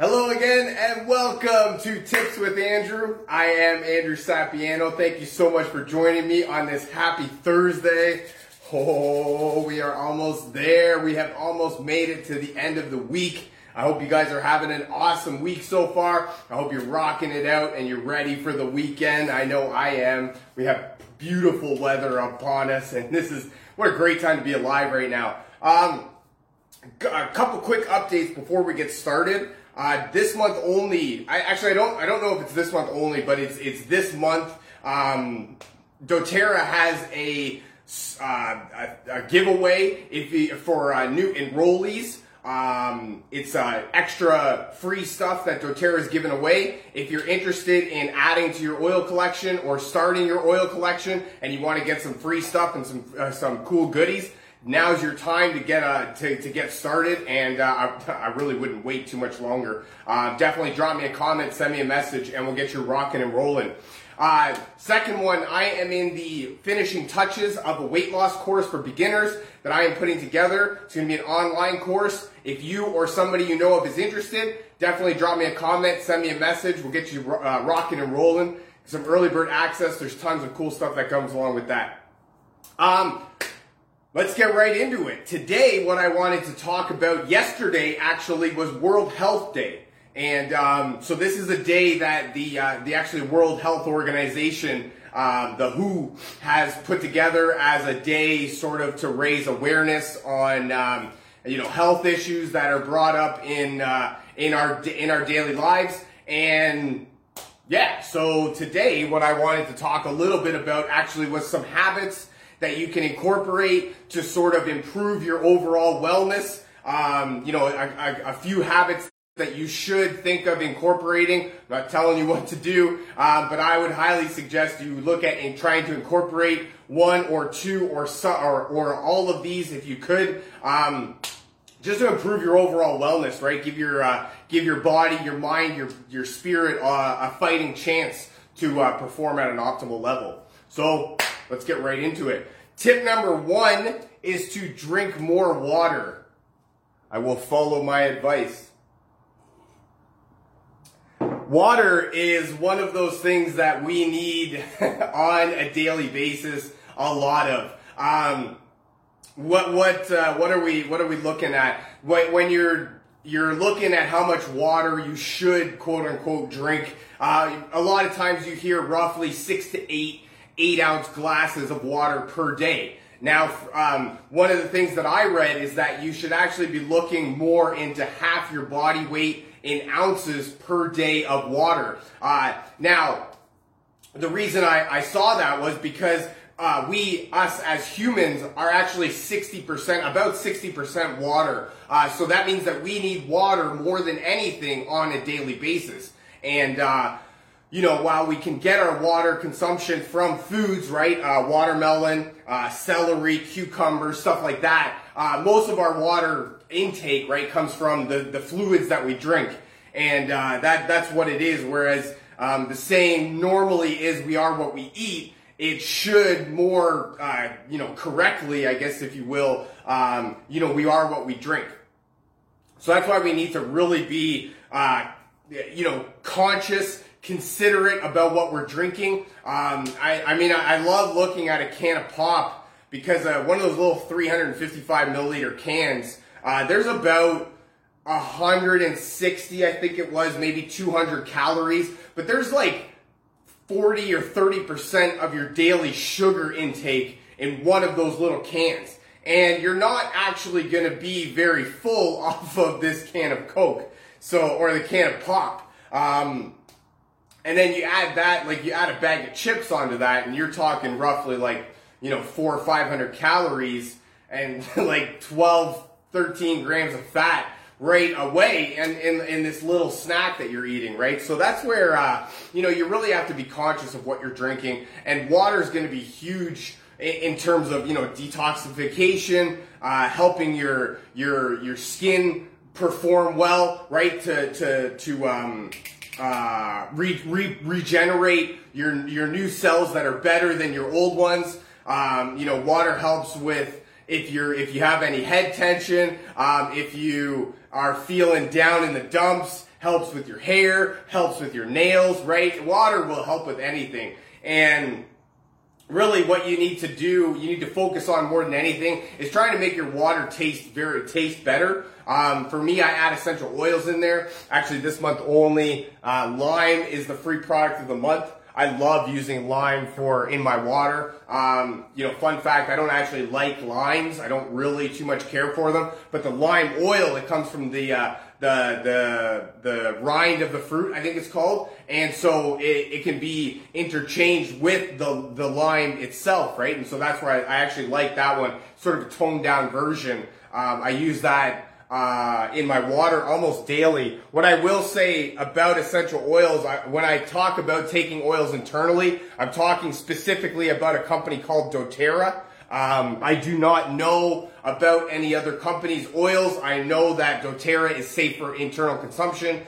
Hello again and welcome to Tips with Andrew. I am Andrew Sapiano. Thank you so much for joining me on this happy Thursday. Oh, we are almost there. We have almost made it to the end of the week. I hope you guys are having an awesome week so far. I hope you're rocking it out and you're ready for the weekend. I know I am. We have beautiful weather upon us and this is what a great time to be alive right now. Um, a couple quick updates before we get started. Uh, this month only. I actually I don't I don't know if it's this month only, but it's it's this month. Um, DoTerra has a, uh, a, a giveaway if you, for uh, new enrollees. Um, it's uh, extra free stuff that DoTerra is giving away. If you're interested in adding to your oil collection or starting your oil collection, and you want to get some free stuff and some uh, some cool goodies, now's your time to get uh, to, to get started and uh, I, I, really wouldn't wait too much longer. Uh, definitely drop me a comment send me a message and we'll get you rocking and rolling. Uh, second one i am in the finishing touches of a weight loss course for beginners that i am putting together. It's going to be an online course. If you or somebody you know of is interested definitely drop me a comment send me a message. We'll get you uh, rocking and rolling. Some early bird access. There's tons of cool stuff that comes along with that. Um, Let's get right into it. Today, what I wanted to talk about yesterday actually was World Health Day. And um, so this is a day that the, uh, the actually World Health Organization, um, the WHO, has put together as a day sort of to raise awareness on um, you know health issues that are brought up in uh, in our in our daily lives. And yeah, so today what I wanted to talk a little bit about actually was some habits that you can incorporate to sort of improve your overall wellness. Um, you know, a, a, a, few habits that you should think of incorporating. I'm not telling you what to do, um, but I would highly suggest you look at in trying to incorporate one or two or or, or all of these if you could. Um, just to improve your overall wellness, right? Give your uh, give your body, your mind, your your spirit uh, a fighting chance to uh, perform at an optimal level. So let's get right into it. Tip number one is to drink more water. I will follow my advice. Water is one of those things that we need on a daily basis. A lot of. Um, what what uh, what are we what are we looking at when, when you're you're looking at how much water you should quote unquote drink. Uh, a lot of times you hear roughly six to eight eight ounce glasses of water per day. Now, um, one of the things that I read is that you should actually be looking more into half your body weight in ounces per day of water. Uh, now, the reason I, I, saw that was because uh, we, us as humans, are actually 60%, about 60% water. Uh, so that means that we need water more than anything on a daily basis. And, uh, you know, while we can get our water consumption from foods, right? Uh, watermelon, uh, celery, cucumber, stuff like that. Uh, most of our water intake, right, comes from the, the fluids that we drink. And uh, that, that's what it is. Whereas um, the saying normally is we are what we eat. It should more, uh, you know, correctly, I guess, if you will, um, you know, we are what we drink. So that's why we need to really be, uh, you know, conscious considerate about what we're drinking. Um, I, I, mean, I, love looking at a can of pop because uh, one of those little 355 milliliter cans, uh, there's about 160, I think it was, maybe 200 calories, but there's like 40 or 30% of your daily sugar intake in one of those little cans. And you're not actually going to be very full off of this can of Coke, so or the can of pop. Um, and then you add that, like you add a bag of chips onto that, and you're talking roughly like, you know, four or 500 calories and like 12, 13 grams of fat right away and in, in this little snack that you're eating, right? So that's where, uh, you know, you really have to be conscious of what you're drinking. And water is going to be huge in terms of, you know, detoxification, uh, helping your, your, your skin perform well, right? To, to, to, um, uh, re- re- regenerate your your new cells that are better than your old ones. Um, you know, water helps with if you're if you have any head tension, um, if you are feeling down in the dumps, helps with your hair, helps with your nails, right? Water will help with anything. And really what you need to do, you need to focus on more than anything is trying to make your water taste very taste better. Um, for me, I add essential oils in there. Actually, this month only, uh, lime is the free product of the month. I love using lime for in my water. Um, you know, fun fact, I don't actually like limes. I don't really too much care for them. But the lime oil that comes from the uh, the the the rind of the fruit, I think it's called, and so it, it can be interchanged with the the lime itself, right? And so that's where I, I actually like that one, sort of a toned down version. Um, I use that uh, in my water almost daily. What I will say about essential oils, I, when I talk about taking oils internally, I'm talking specifically about a company called doTERRA. Um, I do not know about any other company's oils. I know that doTERRA is safe for internal consumption.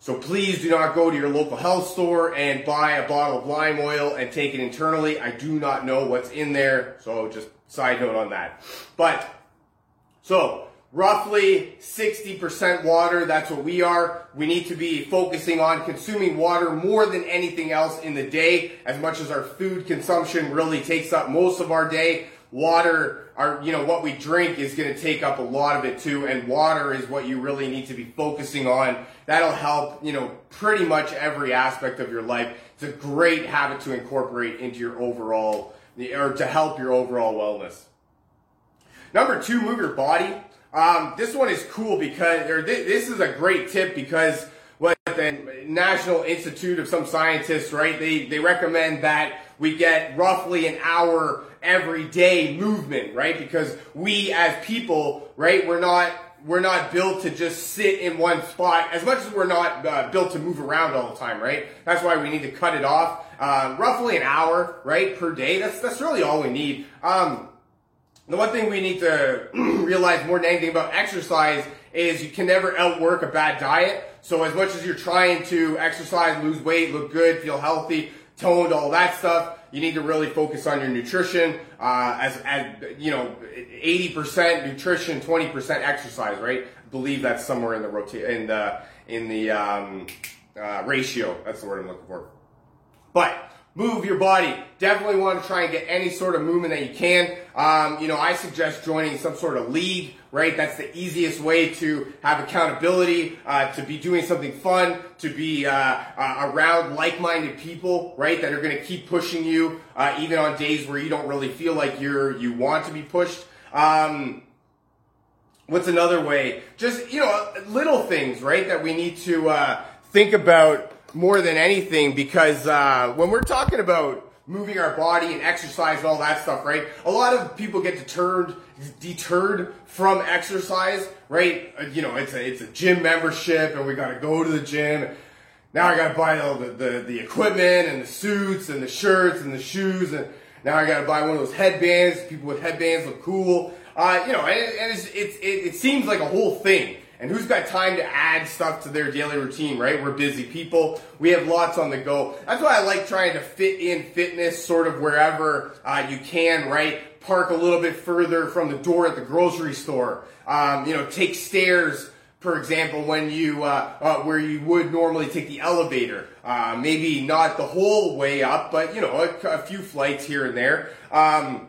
So please do not go to your local health store and buy a bottle of lime oil and take it internally. I do not know what's in there. So just side note on that. But so roughly 60% water. That's what we are. We need to be focusing on consuming water more than anything else in the day, as much as our food consumption really takes up most of our day. Water, our, you know, what we drink is going to take up a lot of it too, and water is what you really need to be focusing on. That'll help, you know, pretty much every aspect of your life. It's a great habit to incorporate into your overall, or to help your overall wellness. Number two, move your body. Um, this one is cool because, or th- this is a great tip because the National Institute of some scientists, right? They they recommend that we get roughly an hour every day movement, right? Because we as people, right, we're not we're not built to just sit in one spot as much as we're not uh, built to move around all the time, right? That's why we need to cut it off. Uh, roughly an hour, right, per day. That's that's really all we need. Um, the one thing we need to realize more than anything about exercise is you can never outwork a bad diet. So as much as you're trying to exercise, lose weight, look good, feel healthy, toned, all that stuff, you need to really focus on your nutrition. Uh, as, as you know, 80% nutrition, 20% exercise, right? I believe that's somewhere in the rota- in the in the um, uh, ratio. That's the word I'm looking for. But move your body. Definitely want to try and get any sort of movement that you can. Um, you know, I suggest joining some sort of league, right? That's the easiest way to have accountability, uh, to be doing something fun, to be uh, uh, around like-minded people, right? That are going to keep pushing you, uh, even on days where you don't really feel like you're you want to be pushed. Um, what's another way? Just you know, little things, right? That we need to uh, think about more than anything because uh, when we're talking about moving our body and exercise and all that stuff, right? A lot of people get deterred deterred from exercise, right? Uh, you know, it's a it's a gym membership and we got to go to the gym. Now I got to buy all the, the the equipment and the suits and the shirts and the shoes and now I got to buy one of those headbands. People with headbands look cool. Uh, you know, and, and it's, it, it seems like a whole thing. And who's got time to add stuff to their daily routine, right? We're busy people. We have lots on the go. That's why I like trying to fit in fitness sort of wherever uh, you can, right? Park a little bit further from the door at the grocery store. Um, you know, take stairs for example, when you uh, uh, where you would normally take the elevator, uh, maybe not the whole way up, but you know a, a few flights here and there. Um,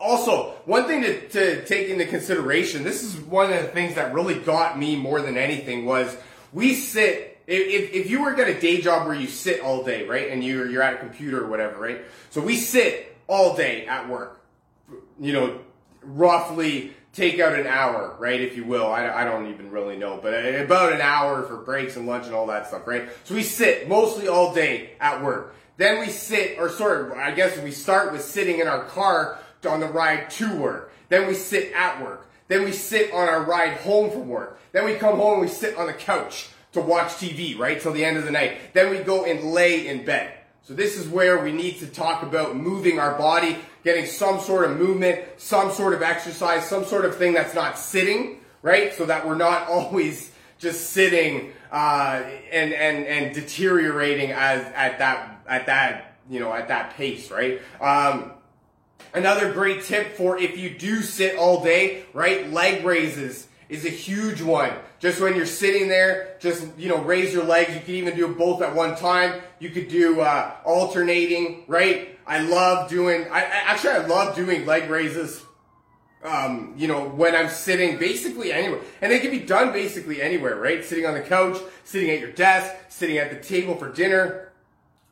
also, one thing to, to take into consideration, this is one of the things that really got me more than anything was we sit, if, if you work at a day job where you sit all day, right, and you're, you're at a computer or whatever, right, so we sit all day at work, you know, roughly take out an hour, right, if you will. I, I don't even really know, but about an hour for breaks and lunch and all that stuff, right? So we sit mostly all day at work. Then we sit, or sort of, I guess we start with sitting in our car on the ride to work. Then we sit at work. Then we sit on our ride home from work. Then we come home and we sit on the couch to watch TV, right, till the end of the night. Then we go and lay in bed. So this is where we need to talk about moving our body, getting some sort of movement, some sort of exercise, some sort of thing that's not sitting, right? So that we're not always just sitting uh, and and and deteriorating as at that at that you know at that pace, right? Um, Another great tip for if you do sit all day, right? Leg raises is a huge one. Just when you're sitting there, just, you know, raise your legs. You can even do both at one time. You could do, uh, alternating, right? I love doing, I, actually, I love doing leg raises. Um, you know, when I'm sitting basically anywhere. And they can be done basically anywhere, right? Sitting on the couch, sitting at your desk, sitting at the table for dinner,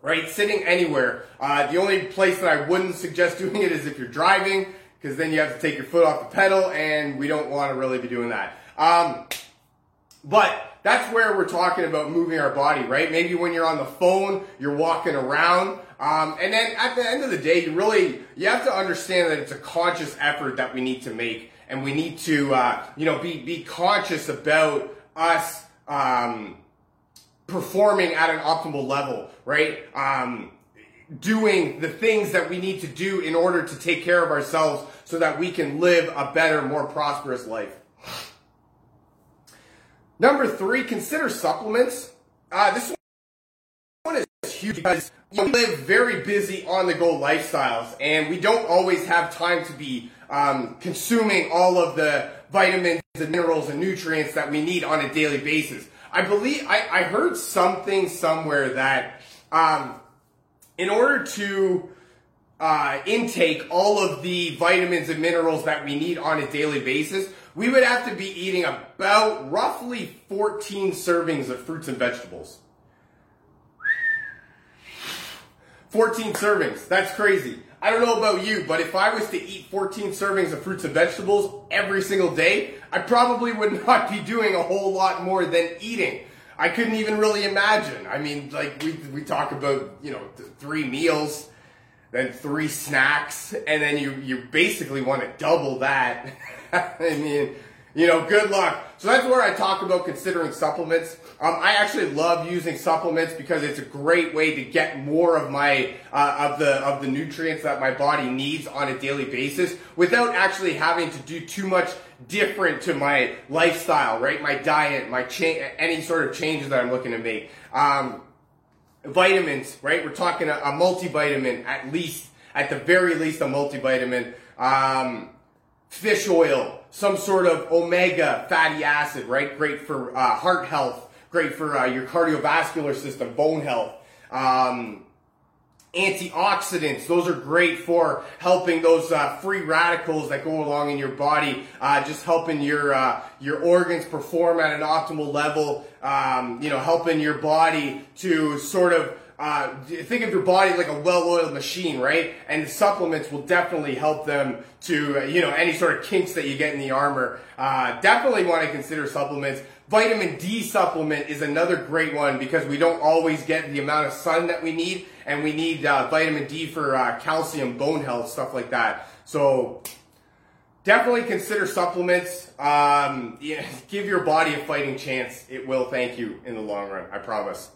right? Sitting anywhere. Uh, the only place that I wouldn't suggest doing it is if you're driving, because then you have to take your foot off the pedal, and we don't want to really be doing that. Um, but that's where we're talking about moving our body, right? Maybe when you're on the phone, you're walking around. Um, and then at the end of the day, you really, you have to understand that it's a conscious effort that we need to make. And we need to, uh, you know, be, be conscious about us, um, performing at an optimal level, right? Um, doing the things that we need to do in order to take care of ourselves so that we can live a better, more prosperous life. Number three, consider supplements. Uh, this one is huge because we live very busy on the go lifestyles and we don't always have time to be um, consuming all of the vitamins and minerals and nutrients that we need on a daily basis. I believe I, I heard something somewhere that um, in order to uh, intake all of the vitamins and minerals that we need on a daily basis, we would have to be eating about roughly 14 servings of fruits and vegetables. 14 servings. That's crazy. I don't know about you, but if I was to eat 14 servings of fruits and vegetables every single day, I probably would not be doing a whole lot more than eating. I couldn't even really imagine. I mean, like we we talk about, you know, th- three meals, then three snacks, and then you you basically want to double that. I mean, you know, good luck. So that's where I talk about considering supplements. Um, I actually love using supplements because it's a great way to get more of my uh, of the of the nutrients that my body needs on a daily basis without actually having to do too much different to my lifestyle, right? My diet, my any sort of changes that I'm looking to make. Um, vitamins, right? We're talking a, a, multivitamin at least, at the very least, a multivitamin. Um, fish oil, some sort of omega fatty acid, right? Great for uh, heart health, great for uh, your cardiovascular system, bone health. Um, antioxidants. Those are great for helping those uh, free radicals that go along in your body, uh, just helping your uh, your organs perform at an optimal level. Um, you know, helping your body to sort of. Uh, think of your body like a well-oiled machine, right? And supplements will definitely help them to, uh, you know, any sort of kinks that you get in the armor. Uh, definitely want to consider supplements. Vitamin D supplement is another great one because we don't always get the amount of sun that we need, and we need uh, vitamin D for uh, calcium, bone health, stuff like that. So definitely consider supplements. Um, yeah, give your body a fighting chance. It will thank you in the long run. I promise.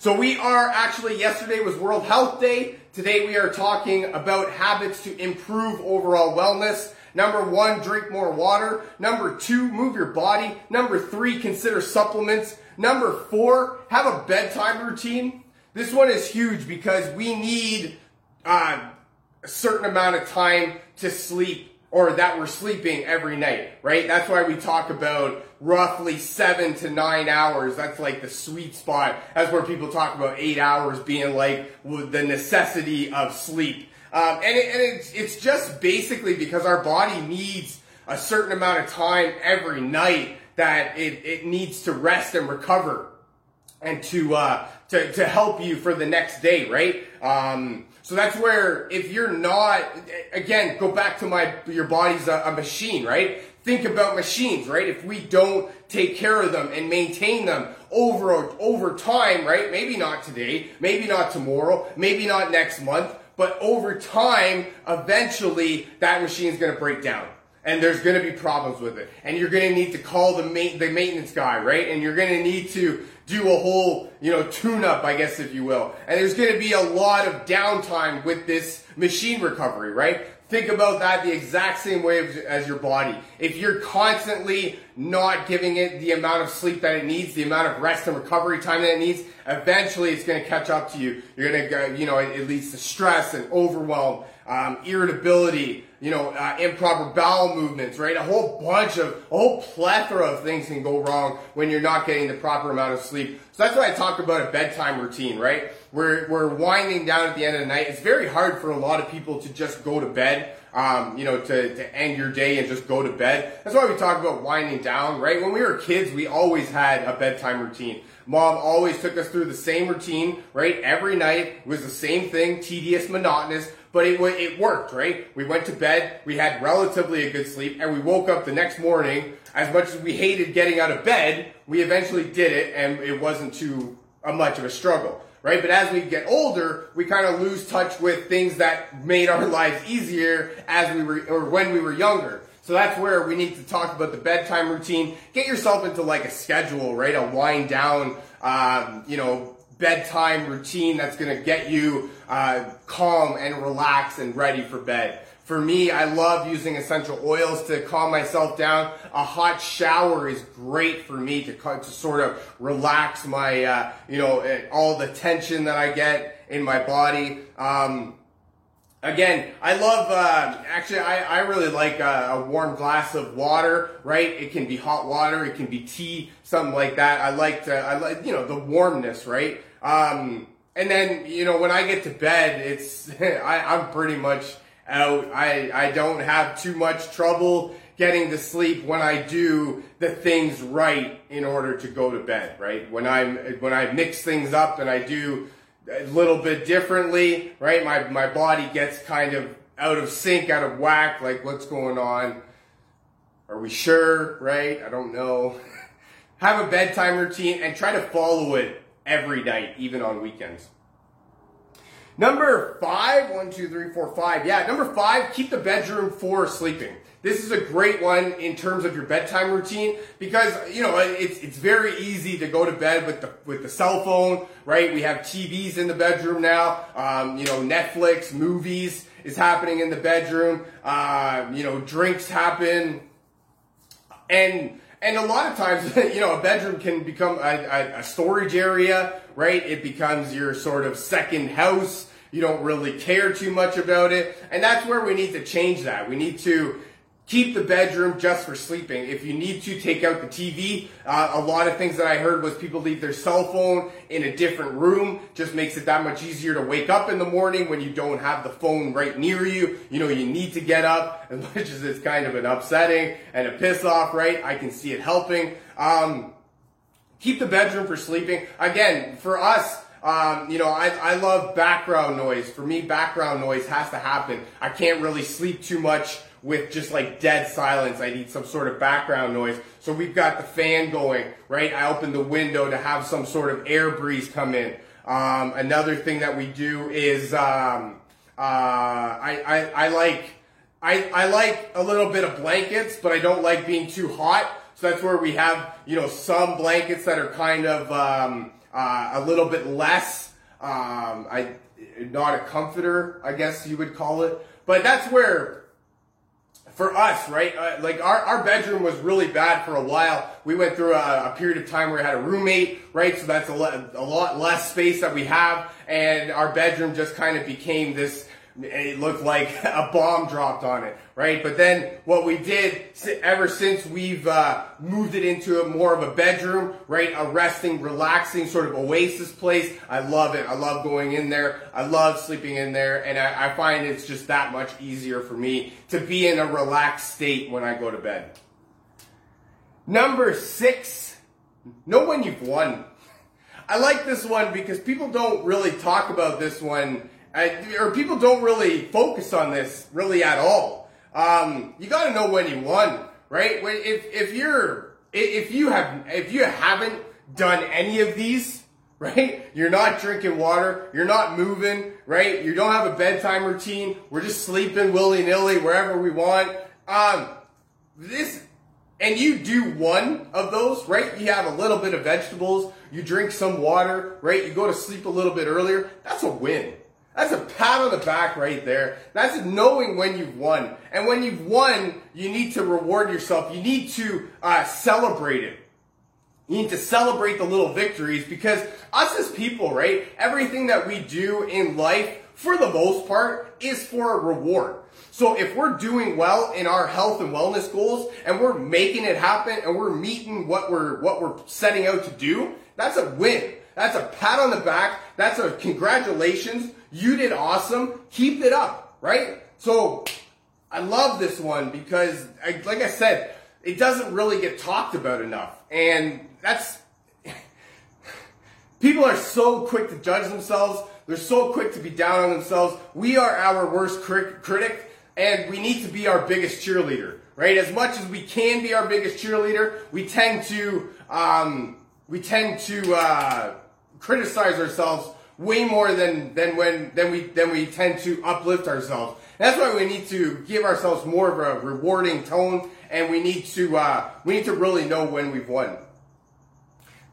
So we are actually, yesterday was World Health Day. Today we are talking about habits to improve overall wellness. Number one, drink more water. Number two, move your body. Number three, consider supplements. Number four, have a bedtime routine. This one is huge because we need uh, a certain amount of time to sleep or that we're sleeping every night, right? That's why we talk about roughly seven to nine hours. That's like the sweet spot. That's where people talk about eight hours being like the necessity of sleep. Um, and, it, and it's, it's just basically because our body needs a certain amount of time every night that it, it needs to rest and recover and to, uh, to, to help you for the next day, right? Um, so that's where if you're not, again, go back to my, your body's a, a machine, right? Think about machines, right? If we don't take care of them and maintain them over, over time, right? Maybe not today, maybe not tomorrow, maybe not next month, but over time, eventually that machine is going to break down. And there's going to be problems with it. And you're going to need to call the, ma- the maintenance guy, right? And you're going to need to do a whole, you know, tune up, I guess, if you will. And there's going to be a lot of downtime with this machine recovery, right? Think about that the exact same way as your body. If you're constantly not giving it the amount of sleep that it needs, the amount of rest and recovery time that it needs, eventually it's going to catch up to you. You're going to, you know, it, leads to stress and overwhelm. Um, irritability, you know, uh, improper bowel movements, right? A whole bunch of, a whole plethora of things can go wrong when you're not getting the proper amount of sleep. So that's why I talk about a bedtime routine, right? We're, we're winding down at the end of the night. It's very hard for a lot of people to just go to bed um, you know, to, to end your day and just go to bed. That's why we talk about winding down, right? When we were kids, we always had a bedtime routine. Mom always took us through the same routine, right? Every night was the same thing, tedious, monotonous, but it, it worked, right? We went to bed, we had relatively a good sleep, and we woke up the next morning. As much as we hated getting out of bed, we eventually did it, and it wasn't too uh, much of a struggle right? But as we get older, we kind of lose touch with things that made our lives easier as we were, or when we were younger. So that's where we need to talk about the bedtime routine. Get yourself into like a schedule, right? A wind down, um, you know, bedtime routine that's going to get you uh, calm and relaxed and ready for bed. For me, I love using essential oils to calm myself down. A hot shower is great for me to, to sort of relax my, uh, you know, eh, all the tension that I get in my body. Um, Again, I love, uh, actually, I, I really like a, a, warm glass of water, right? It can be hot water, it can be tea, something like that. I like to, I like, you know, the warmness, right? Um, and then, you know, when I get to bed, it's, I, I'm pretty much, out. I, I don't have too much trouble getting to sleep when I do the things right in order to go to bed, right? When I'm, when I mix things up and I do a little bit differently, right? My, my body gets kind of out of sync, out of whack, like what's going on? Are we sure, right? I don't know. have a bedtime routine and try to follow it every night, even on weekends. Number five, one, two, three, four, five. Yeah, number five, keep the bedroom for sleeping. This is a great one in terms of your bedtime routine because you know it's it's very easy to go to bed with the with the cell phone, right? We have TVs in the bedroom now. Um, you know, Netflix, movies is happening in the bedroom. Uh, you know, drinks happen, and and a lot of times, you know, a bedroom can become a, a, a storage area, right? It becomes your sort of second house you don't really care too much about it. And that's where we need to change that. We need to keep the bedroom just for sleeping. If you need to, take out the TV. Uh, a lot of things that I heard was people leave their cell phone in a different room. Just makes it that much easier to wake up in the morning when you don't have the phone right near you. You know, you need to get up, as much as it's kind of an upsetting and a piss off, right? I can see it helping. Um, keep the bedroom for sleeping. Again, for us, um, you know, I, I love background noise. For me, background noise has to happen. I can't really sleep too much with just like dead silence. I need some sort of background noise. So we've got the fan going, right? I open the window to have some sort of air breeze come in. Um, another thing that we do is um, uh, I, I, I like I, I like a little bit of blankets, but I don't like being too hot. So that's where we have you know some blankets that are kind of um, uh, a little bit less. Um, I not a comforter, I guess you would call it, but that's where for us, right? Uh, like our, our bedroom was really bad for a while. We went through a, a period of time where we had a roommate, right? So that's a, le- a lot less space that we have, and our bedroom just kind of became this it looked like a bomb dropped on it, right? But then what we did ever since we've uh, moved it into a more of a bedroom, right? A resting, relaxing sort of oasis place. I love it. I love going in there. I love sleeping in there. And I, I find it's just that much easier for me to be in a relaxed state when I go to bed. Number six, know when you've won. I like this one because people don't really talk about this one or people don't really focus on this really at all. Um, you got to know when you won, right? If if you're if you have if you haven't done any of these, right? You're not drinking water, you're not moving, right? You don't have a bedtime routine. We're just sleeping willy nilly wherever we want. Um, this and you do one of those, right? You have a little bit of vegetables, you drink some water, right? You go to sleep a little bit earlier. That's a win. That's a pat on the back right there. That's knowing when you've won. And when you've won, you need to reward yourself. You need to uh, celebrate it. You need to celebrate the little victories because us as people, right? Everything that we do in life for the most part, is for a reward. So if we're doing well in our health and wellness goals and we're making it happen and we're meeting what we're what we're setting out to do, that's a win. That's a pat on the back. That's a congratulations. You did awesome. Keep it up, right? So I love this one because I, like I said, it doesn't really get talked about enough. And that's people are so quick to judge themselves. They're so quick to be down on themselves. We are our worst critic and we need to be our biggest cheerleader, right? As much as we can be our biggest cheerleader, we tend to um, we tend to uh, criticize ourselves way more than than when than we than we tend to uplift ourselves. That's why we need to give ourselves more of a rewarding tone, and we need to uh, we need to really know when we've won.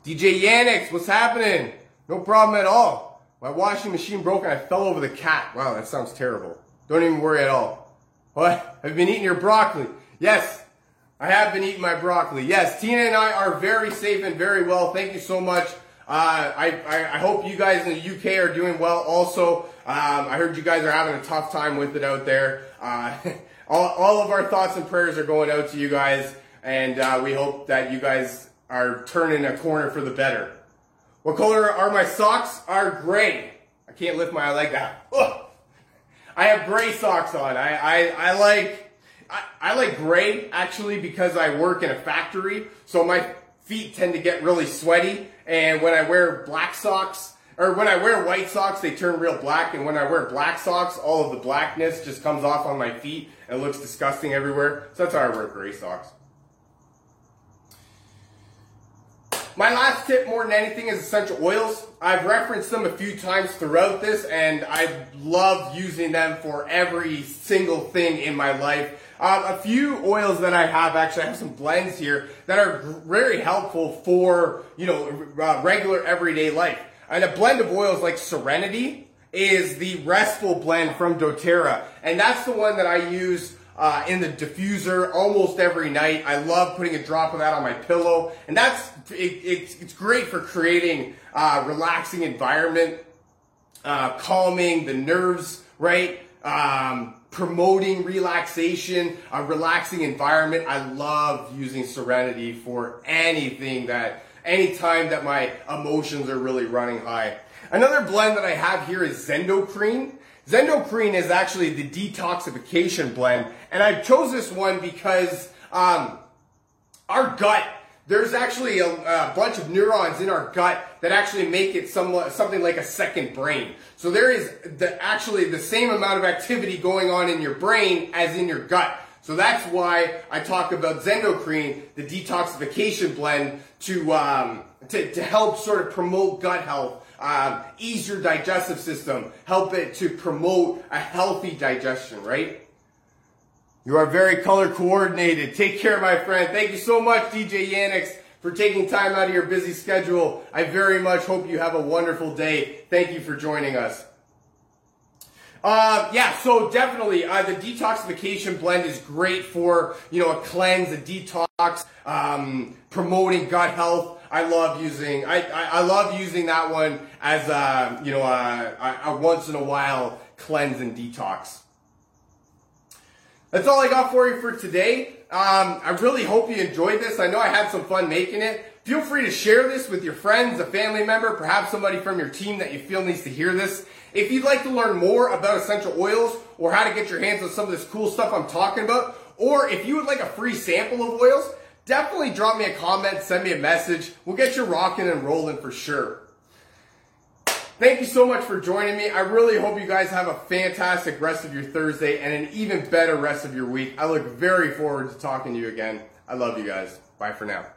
DJ Yannick, what's happening? No problem at all. My washing machine broke and I fell over the cat. Wow, that sounds terrible. Don't even worry at all. What? Have you been eating your broccoli? Yes, I have been eating my broccoli. Yes, Tina and I are very safe and very well. Thank you so much. Uh, I, I, I, hope you guys in the UK are doing well also. Um, I heard you guys are having a tough time with it out there. Uh, all, all of our thoughts and prayers are going out to you guys, and uh, we hope that you guys are turning a corner for the better. What color are my socks? Are gray. I can't lift my leg that. I have gray socks on. I, I, I like, I, I like gray actually because I work in a factory. So my feet tend to get really sweaty. And when I wear black socks, or when I wear white socks, they turn real black. And when I wear black socks, all of the blackness just comes off on my feet and looks disgusting everywhere. So that's why I wear gray socks. My last tip more than anything is essential oils. I've referenced them a few times throughout this and I love using them for every single thing in my life. Um, a few oils that I have, actually I have some blends here that are very helpful for, you know, uh, regular everyday life. And a blend of oils like Serenity is the restful blend from doTERRA. And that's the one that I use uh, in the diffuser almost every night. I love putting a drop of that on my pillow, and that's it, it's, it's great for creating a relaxing environment, uh, calming the nerves, right? Um, promoting relaxation, a relaxing environment. I love using Serenity for anything that, anytime that my emotions are really running high. Another blend that I have here is Zendocrine. Zendocrine is actually the detoxification blend, and I chose this one because um, our gut, there's actually a, a, bunch of neurons in our gut that actually make it somewhat, something like a second brain. So there is the, actually the same amount of activity going on in your brain as in your gut. So that's why I talk about Zendocrine, the detoxification blend, to, um, to, to help sort of promote gut health um, ease your digestive system, help it to promote a healthy digestion, right? You are very color coordinated. Take care, my friend. Thank you so much, DJ Yanix, for taking time out of your busy schedule. I very much hope you have a wonderful day. Thank you for joining us. Uh, yeah, so definitely, uh, the detoxification blend is great for, you know, a cleanse, a detox, um, promoting gut health, I love using I, I, I, love using that one as a you know a, a, a once in a while cleanse and detox. That's all I got for you for today. Um, I really hope you enjoyed this. I know I had some fun making it. Feel free to share this with your friends, a family member, perhaps somebody from your team that you feel needs to hear this. If you'd like to learn more about essential oils or how to get your hands on some of this cool stuff I'm talking about, or if you would like a free sample of oils, definitely drop me a comment, send me a message. We'll get you rocking and rolling for sure. Thank you so much for joining me. I really hope you guys have a fantastic rest of your Thursday and an even better rest of your week. I look very forward to talking to you again. I love you guys. Bye for now.